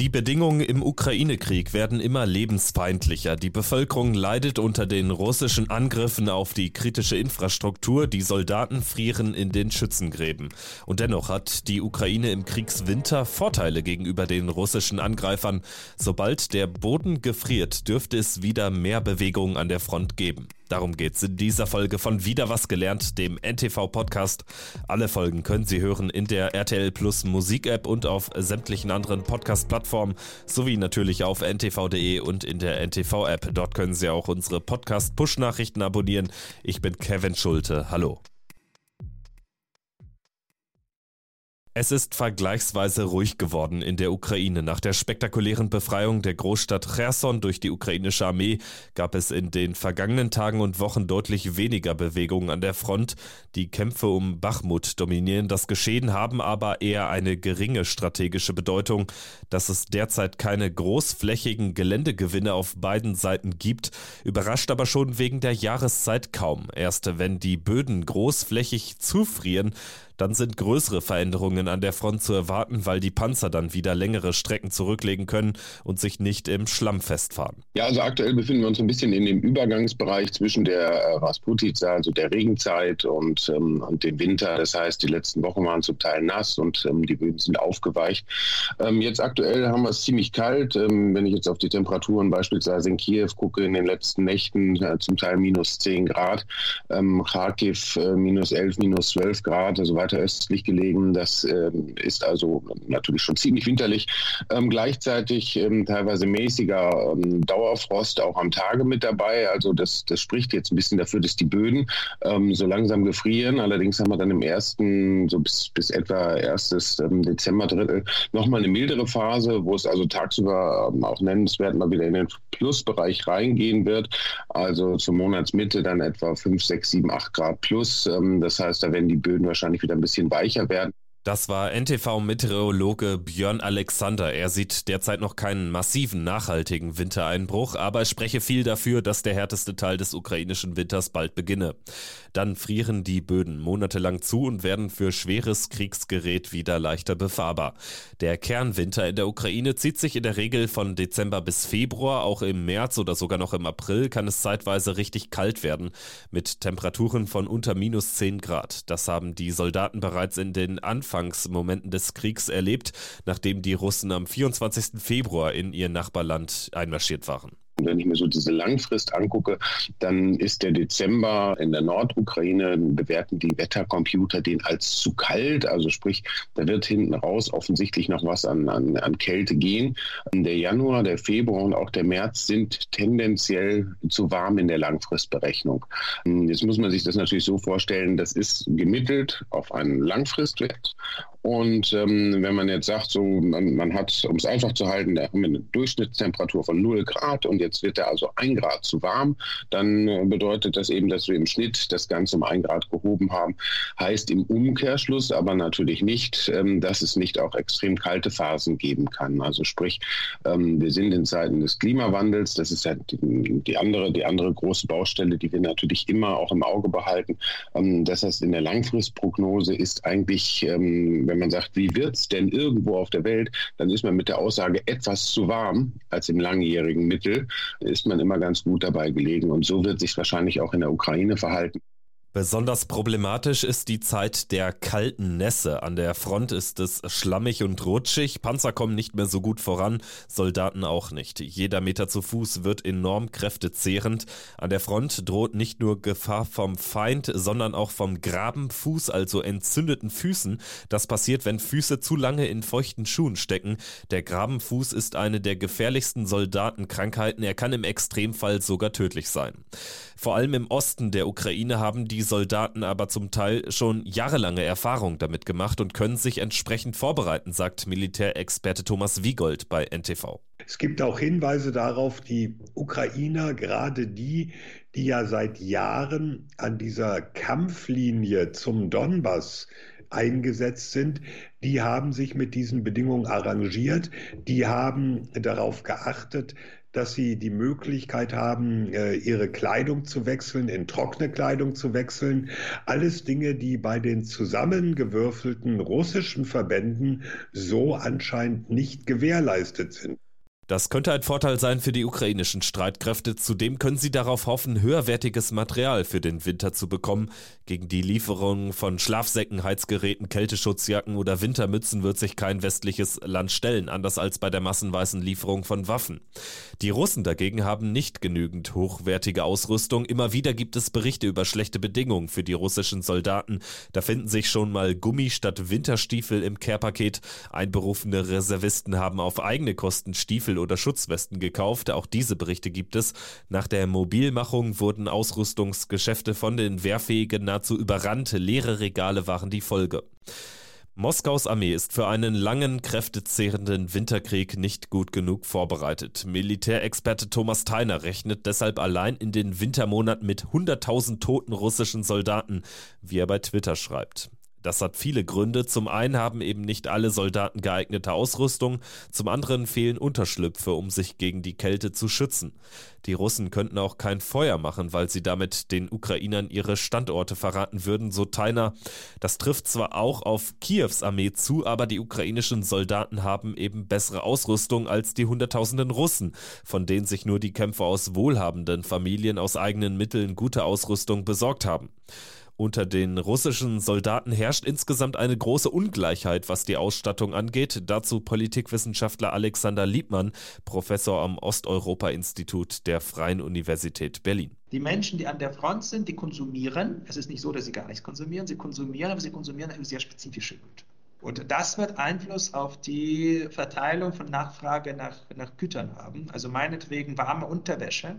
Die Bedingungen im Ukraine-Krieg werden immer lebensfeindlicher. Die Bevölkerung leidet unter den russischen Angriffen auf die kritische Infrastruktur. Die Soldaten frieren in den Schützengräben. Und dennoch hat die Ukraine im Kriegswinter Vorteile gegenüber den russischen Angreifern. Sobald der Boden gefriert, dürfte es wieder mehr Bewegung an der Front geben. Darum geht's in dieser Folge von Wieder was gelernt, dem NTV Podcast. Alle Folgen können Sie hören in der RTL Plus Musik App und auf sämtlichen anderen Podcast Plattformen sowie natürlich auf ntv.de und in der NTV App. Dort können Sie auch unsere Podcast Push Nachrichten abonnieren. Ich bin Kevin Schulte. Hallo. Es ist vergleichsweise ruhig geworden in der Ukraine. Nach der spektakulären Befreiung der Großstadt Cherson durch die ukrainische Armee gab es in den vergangenen Tagen und Wochen deutlich weniger Bewegung an der Front. Die Kämpfe um Bachmut dominieren das Geschehen, haben aber eher eine geringe strategische Bedeutung. Dass es derzeit keine großflächigen Geländegewinne auf beiden Seiten gibt, überrascht aber schon wegen der Jahreszeit kaum. Erst wenn die Böden großflächig zufrieren, dann sind größere Veränderungen an der Front zu erwarten, weil die Panzer dann wieder längere Strecken zurücklegen können und sich nicht im Schlamm festfahren. Ja, also aktuell befinden wir uns ein bisschen in dem Übergangsbereich zwischen der äh, Rasputica, also der Regenzeit und, ähm, und dem Winter. Das heißt, die letzten Wochen waren zum Teil nass und ähm, die Böden sind aufgeweicht. Ähm, jetzt aktuell haben wir es ziemlich kalt. Ähm, wenn ich jetzt auf die Temperaturen beispielsweise in Kiew gucke, in den letzten Nächten äh, zum Teil minus 10 Grad, ähm, Kharkiv äh, minus 11, minus 12 Grad, also weiter weiter östlich gelegen. Das ähm, ist also natürlich schon ziemlich winterlich. Ähm, gleichzeitig ähm, teilweise mäßiger ähm, Dauerfrost auch am Tage mit dabei. Also das, das spricht jetzt ein bisschen dafür, dass die Böden ähm, so langsam gefrieren. Allerdings haben wir dann im ersten, so bis, bis etwa erstes ähm, Dezemberdrittel nochmal eine mildere Phase, wo es also tagsüber auch nennenswert mal wieder in den Plusbereich reingehen wird. Also zur Monatsmitte dann etwa 5, 6, 7, 8 Grad plus. das heißt, da werden die Böden wahrscheinlich wieder ein bisschen weicher werden. Das war NTV-Meteorologe Björn Alexander. Er sieht derzeit noch keinen massiven, nachhaltigen Wintereinbruch, aber spreche viel dafür, dass der härteste Teil des ukrainischen Winters bald beginne. Dann frieren die Böden monatelang zu und werden für schweres Kriegsgerät wieder leichter befahrbar. Der Kernwinter in der Ukraine zieht sich in der Regel von Dezember bis Februar. Auch im März oder sogar noch im April kann es zeitweise richtig kalt werden, mit Temperaturen von unter minus 10 Grad. Das haben die Soldaten bereits in den Anfang Anfangsmomenten des Kriegs erlebt, nachdem die Russen am 24. Februar in ihr Nachbarland einmarschiert waren. Wenn ich mir so diese Langfrist angucke, dann ist der Dezember in der Nordukraine, bewerten die Wettercomputer den als zu kalt. Also sprich, da wird hinten raus offensichtlich noch was an, an, an Kälte gehen. Der Januar, der Februar und auch der März sind tendenziell zu warm in der Langfristberechnung. Jetzt muss man sich das natürlich so vorstellen, das ist gemittelt auf einen Langfristwert und ähm, wenn man jetzt sagt, so man, man hat, um es einfach zu halten, da haben wir eine Durchschnittstemperatur von 0 Grad und jetzt wird er also 1 Grad zu warm, dann äh, bedeutet das eben, dass wir im Schnitt das Ganze um 1 Grad gehoben haben. Heißt im Umkehrschluss aber natürlich nicht, ähm, dass es nicht auch extrem kalte Phasen geben kann. Also sprich, ähm, wir sind in Zeiten des Klimawandels, das ist ja die, die, andere, die andere große Baustelle, die wir natürlich immer auch im Auge behalten. Ähm, das heißt, in der Langfristprognose ist eigentlich ähm, wenn man sagt, wie wird es denn irgendwo auf der Welt, dann ist man mit der Aussage etwas zu warm als im langjährigen Mittel, ist man immer ganz gut dabei gelegen. Und so wird sich wahrscheinlich auch in der Ukraine verhalten. Besonders problematisch ist die Zeit der kalten Nässe. An der Front ist es schlammig und rutschig, Panzer kommen nicht mehr so gut voran, Soldaten auch nicht. Jeder Meter zu Fuß wird enorm kräftezehrend. An der Front droht nicht nur Gefahr vom Feind, sondern auch vom Grabenfuß, also entzündeten Füßen. Das passiert, wenn Füße zu lange in feuchten Schuhen stecken. Der Grabenfuß ist eine der gefährlichsten Soldatenkrankheiten. Er kann im Extremfall sogar tödlich sein. Vor allem im Osten der Ukraine haben die Soldaten aber zum Teil schon jahrelange Erfahrung damit gemacht und können sich entsprechend vorbereiten, sagt Militärexperte Thomas Wiegold bei NTV. Es gibt auch Hinweise darauf, die Ukrainer, gerade die, die ja seit Jahren an dieser Kampflinie zum Donbass eingesetzt sind, die haben sich mit diesen Bedingungen arrangiert, die haben darauf geachtet, dass sie die Möglichkeit haben, äh, ihre Kleidung zu wechseln, in trockene Kleidung zu wechseln. Alles Dinge, die bei den zusammengewürfelten russischen Verbänden so anscheinend nicht gewährleistet sind. Das könnte ein Vorteil sein für die ukrainischen Streitkräfte. Zudem können sie darauf hoffen, höherwertiges Material für den Winter zu bekommen. Gegen die Lieferung von Schlafsäcken, Heizgeräten, Kälteschutzjacken oder Wintermützen wird sich kein westliches Land stellen, anders als bei der massenweisen Lieferung von Waffen. Die Russen dagegen haben nicht genügend hochwertige Ausrüstung. Immer wieder gibt es Berichte über schlechte Bedingungen für die russischen Soldaten. Da finden sich schon mal Gummi statt Winterstiefel im Care-Paket. Einberufene Reservisten haben auf eigene Kosten Stiefel oder Schutzwesten gekauft. Auch diese Berichte gibt es. Nach der Mobilmachung wurden Ausrüstungsgeschäfte von den Wehrfähigen nahezu überrannt. Leere Regale waren die Folge. Moskaus Armee ist für einen langen, kräftezehrenden Winterkrieg nicht gut genug vorbereitet. Militärexperte Thomas Theiner rechnet deshalb allein in den Wintermonaten mit 100.000 toten russischen Soldaten, wie er bei Twitter schreibt. Das hat viele Gründe. Zum einen haben eben nicht alle Soldaten geeignete Ausrüstung, zum anderen fehlen Unterschlüpfe, um sich gegen die Kälte zu schützen. Die Russen könnten auch kein Feuer machen, weil sie damit den Ukrainern ihre Standorte verraten würden, so Teiner. Das trifft zwar auch auf Kiews Armee zu, aber die ukrainischen Soldaten haben eben bessere Ausrüstung als die Hunderttausenden Russen, von denen sich nur die Kämpfer aus wohlhabenden Familien aus eigenen Mitteln gute Ausrüstung besorgt haben. Unter den russischen Soldaten herrscht insgesamt eine große Ungleichheit, was die Ausstattung angeht. Dazu Politikwissenschaftler Alexander Liebmann, Professor am Osteuropa-Institut der Freien Universität Berlin. Die Menschen, die an der Front sind, die konsumieren. Es ist nicht so, dass sie gar nichts konsumieren. Sie konsumieren, aber sie konsumieren eine sehr spezifische Güter. Und das wird Einfluss auf die Verteilung von Nachfrage nach, nach Gütern haben. Also meinetwegen warme Unterwäsche.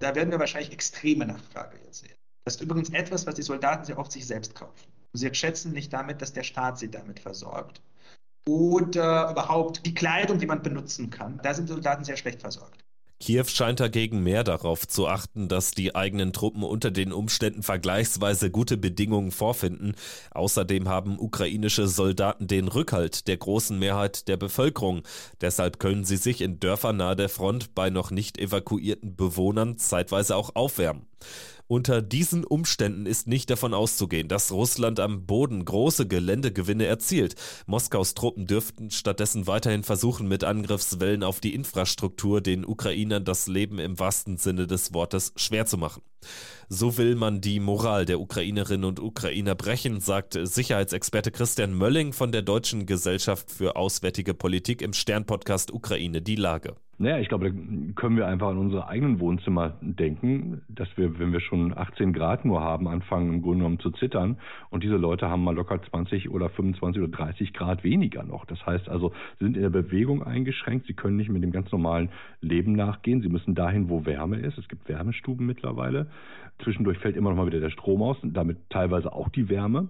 Da werden wir wahrscheinlich extreme Nachfrage jetzt sehen. Das ist übrigens etwas, was die Soldaten sehr oft sich selbst kaufen. Sie schätzen nicht damit, dass der Staat sie damit versorgt. Oder überhaupt die Kleidung, die man benutzen kann. Da sind die Soldaten sehr schlecht versorgt. Kiew scheint dagegen mehr darauf zu achten, dass die eigenen Truppen unter den Umständen vergleichsweise gute Bedingungen vorfinden. Außerdem haben ukrainische Soldaten den Rückhalt der großen Mehrheit der Bevölkerung. Deshalb können sie sich in Dörfern nahe der Front bei noch nicht evakuierten Bewohnern zeitweise auch aufwärmen. Unter diesen Umständen ist nicht davon auszugehen, dass Russland am Boden große Geländegewinne erzielt. Moskaus Truppen dürften stattdessen weiterhin versuchen, mit Angriffswellen auf die Infrastruktur den Ukrainern das Leben im wahrsten Sinne des Wortes schwer zu machen. So will man die Moral der Ukrainerinnen und Ukrainer brechen, sagt Sicherheitsexperte Christian Mölling von der Deutschen Gesellschaft für Auswärtige Politik im Stern-Podcast Ukraine die Lage. Naja, ich glaube, da können wir einfach an unsere eigenen Wohnzimmer denken, dass wir, wenn wir schon 18 Grad nur haben, anfangen im Grunde genommen zu zittern. Und diese Leute haben mal locker 20 oder 25 oder 30 Grad weniger noch. Das heißt also, sie sind in der Bewegung eingeschränkt. Sie können nicht mit dem ganz normalen Leben nachgehen. Sie müssen dahin, wo Wärme ist. Es gibt Wärmestuben mittlerweile. Zwischendurch fällt immer noch mal wieder der Strom aus und damit teilweise auch die Wärme.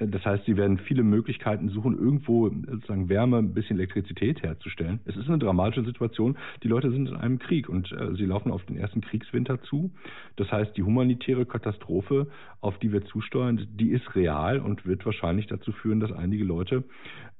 Das heißt, sie werden viele Möglichkeiten suchen, irgendwo sozusagen Wärme, ein bisschen Elektrizität herzustellen. Es ist eine dramatische Situation. Die Leute sind in einem Krieg und äh, sie laufen auf den ersten Kriegswinter zu. Das heißt, die humanitäre Katastrophe, auf die wir zusteuern, die ist real und wird wahrscheinlich dazu führen, dass einige Leute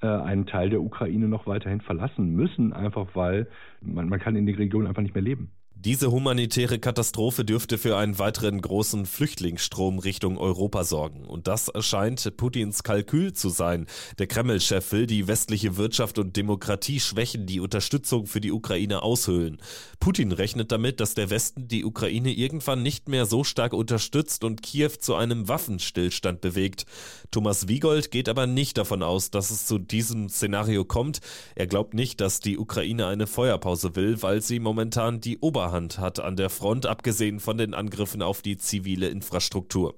äh, einen Teil der Ukraine noch weiterhin verlassen müssen, einfach weil man, man kann in der Region einfach nicht mehr leben. Diese humanitäre Katastrophe dürfte für einen weiteren großen Flüchtlingsstrom Richtung Europa sorgen. Und das scheint Putins Kalkül zu sein. Der Kreml-Chef will die westliche Wirtschaft und Demokratie schwächen, die Unterstützung für die Ukraine aushöhlen. Putin rechnet damit, dass der Westen die Ukraine irgendwann nicht mehr so stark unterstützt und Kiew zu einem Waffenstillstand bewegt. Thomas Wiegold geht aber nicht davon aus, dass es zu diesem Szenario kommt. Er glaubt nicht, dass die Ukraine eine Feuerpause will, weil sie momentan die Oberhand Oberhand hat an der Front, abgesehen von den Angriffen auf die zivile Infrastruktur.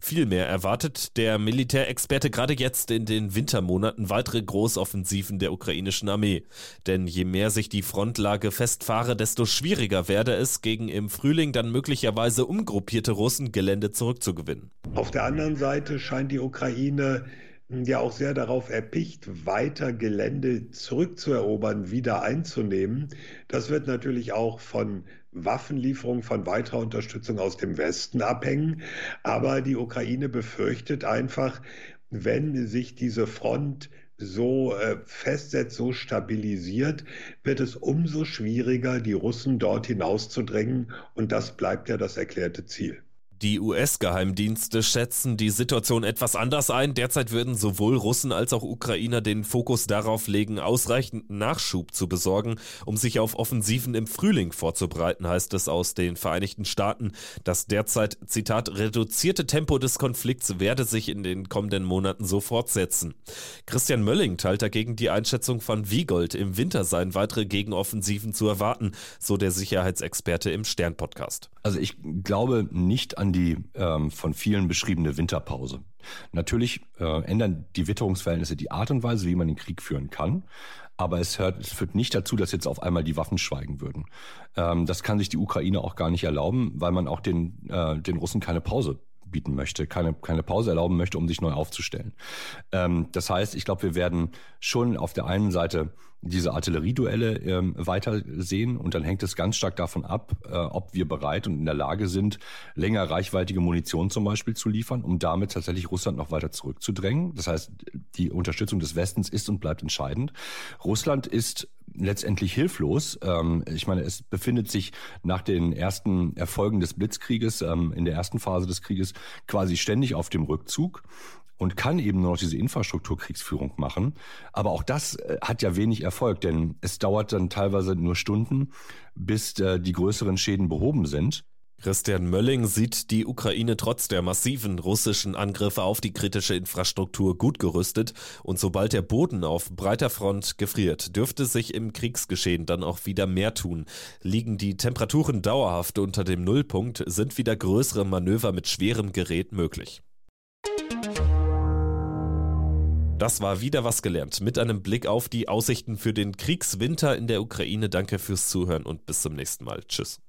Vielmehr erwartet der Militärexperte gerade jetzt in den Wintermonaten weitere Großoffensiven der ukrainischen Armee. Denn je mehr sich die Frontlage festfahre, desto schwieriger werde es, gegen im Frühling dann möglicherweise umgruppierte Russen Gelände zurückzugewinnen. Auf der anderen Seite scheint die Ukraine ja auch sehr darauf erpicht, weiter Gelände zurückzuerobern, wieder einzunehmen. Das wird natürlich auch von Waffenlieferungen, von weiterer Unterstützung aus dem Westen abhängen. Aber die Ukraine befürchtet einfach, wenn sich diese Front so äh, festsetzt, so stabilisiert, wird es umso schwieriger, die Russen dort hinauszudrängen. Und das bleibt ja das erklärte Ziel. Die US-Geheimdienste schätzen die Situation etwas anders ein. Derzeit würden sowohl Russen als auch Ukrainer den Fokus darauf legen, ausreichend Nachschub zu besorgen, um sich auf Offensiven im Frühling vorzubereiten, heißt es aus den Vereinigten Staaten. Das derzeit, Zitat, reduzierte Tempo des Konflikts werde sich in den kommenden Monaten so fortsetzen. Christian Mölling teilt dagegen die Einschätzung von Wiegold. Im Winter seien weitere Gegenoffensiven zu erwarten, so der Sicherheitsexperte im Stern-Podcast. Also ich glaube nicht an an die ähm, von vielen beschriebene Winterpause. Natürlich äh, ändern die Witterungsverhältnisse die Art und Weise, wie man den Krieg führen kann. Aber es, hört, es führt nicht dazu, dass jetzt auf einmal die Waffen schweigen würden. Ähm, das kann sich die Ukraine auch gar nicht erlauben, weil man auch den, äh, den Russen keine Pause bieten möchte, keine, keine Pause erlauben möchte, um sich neu aufzustellen. Ähm, das heißt, ich glaube, wir werden schon auf der einen Seite diese Artillerieduelle ähm, weiter sehen und dann hängt es ganz stark davon ab, äh, ob wir bereit und in der Lage sind, länger reichweitige Munition zum Beispiel zu liefern, um damit tatsächlich Russland noch weiter zurückzudrängen. Das heißt, die Unterstützung des Westens ist und bleibt entscheidend. Russland ist letztendlich hilflos. Ähm, ich meine, es befindet sich nach den ersten Erfolgen des Blitzkrieges, ähm, in der ersten Phase des Krieges, quasi ständig auf dem Rückzug und kann eben nur noch diese Infrastrukturkriegsführung machen. Aber auch das äh, hat ja wenig Erfolg, denn es dauert dann teilweise nur Stunden, bis äh, die größeren Schäden behoben sind. Christian Mölling sieht die Ukraine trotz der massiven russischen Angriffe auf die kritische Infrastruktur gut gerüstet und sobald der Boden auf breiter Front gefriert, dürfte sich im Kriegsgeschehen dann auch wieder mehr tun. Liegen die Temperaturen dauerhaft unter dem Nullpunkt, sind wieder größere Manöver mit schwerem Gerät möglich. Das war wieder was gelernt mit einem Blick auf die Aussichten für den Kriegswinter in der Ukraine. Danke fürs Zuhören und bis zum nächsten Mal. Tschüss.